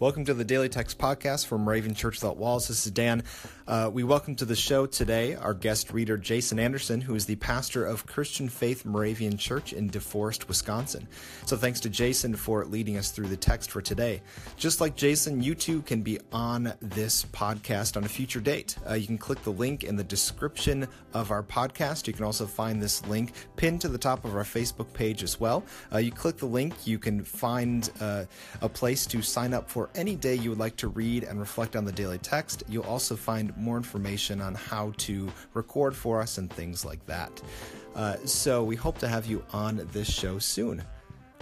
Welcome to the Daily Text Podcast from Moravian Church Without Walls. This is Dan. Uh, we welcome to the show today our guest reader, Jason Anderson, who is the pastor of Christian Faith Moravian Church in DeForest, Wisconsin. So thanks to Jason for leading us through the text for today. Just like Jason, you too can be on this podcast on a future date. Uh, you can click the link in the description of our podcast. You can also find this link pinned to the top of our Facebook page as well. Uh, you click the link, you can find uh, a place to sign up for any day you would like to read and reflect on the daily text. You'll also find more information on how to record for us and things like that. Uh, so we hope to have you on this show soon.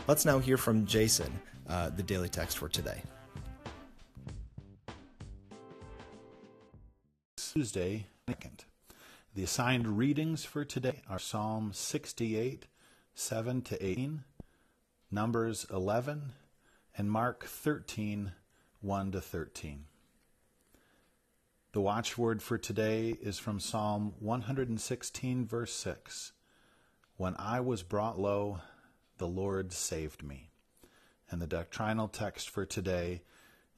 Let's now hear from Jason, uh, the daily text for today. Tuesday. The assigned readings for today are Psalm 68, 7 to 18, Numbers 11, and Mark 13, 1 to 13. The watchword for today is from Psalm 116, verse 6. When I was brought low, the Lord saved me. And the doctrinal text for today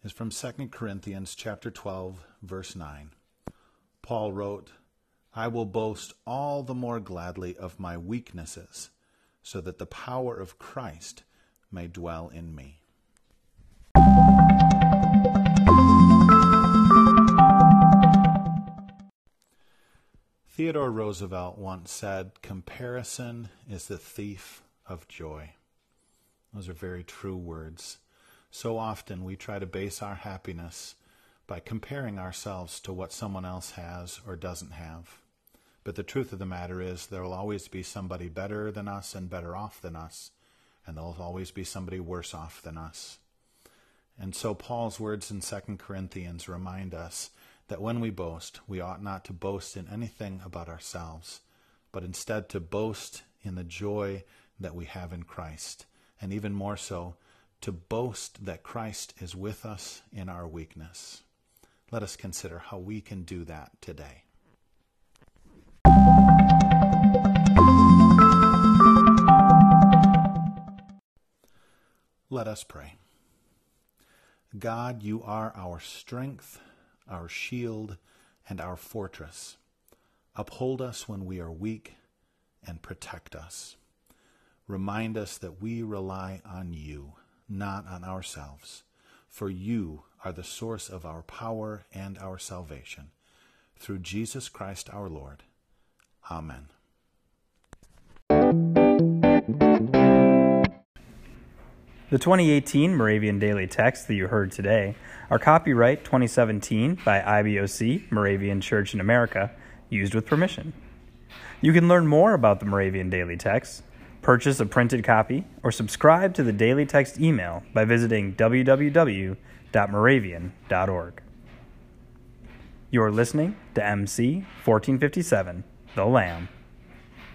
is from 2 Corinthians chapter 12, verse 9. Paul wrote, I will boast all the more gladly of my weaknesses, so that the power of Christ may dwell in me. Theodore Roosevelt once said, Comparison is the thief of joy. Those are very true words. So often we try to base our happiness by comparing ourselves to what someone else has or doesn't have. But the truth of the matter is, there will always be somebody better than us and better off than us, and there will always be somebody worse off than us. And so Paul's words in 2 Corinthians remind us that when we boast, we ought not to boast in anything about ourselves, but instead to boast in the joy that we have in Christ, and even more so, to boast that Christ is with us in our weakness. Let us consider how we can do that today. Let us pray. God, you are our strength our shield, and our fortress. Uphold us when we are weak, and protect us. Remind us that we rely on you, not on ourselves, for you are the source of our power and our salvation. Through Jesus Christ our Lord. Amen. The 2018 Moravian Daily Text that you heard today are copyright 2017 by IBOC, Moravian Church in America, used with permission. You can learn more about the Moravian Daily Text, purchase a printed copy, or subscribe to the Daily Text email by visiting www.moravian.org. You're listening to MC 1457, The Lamb.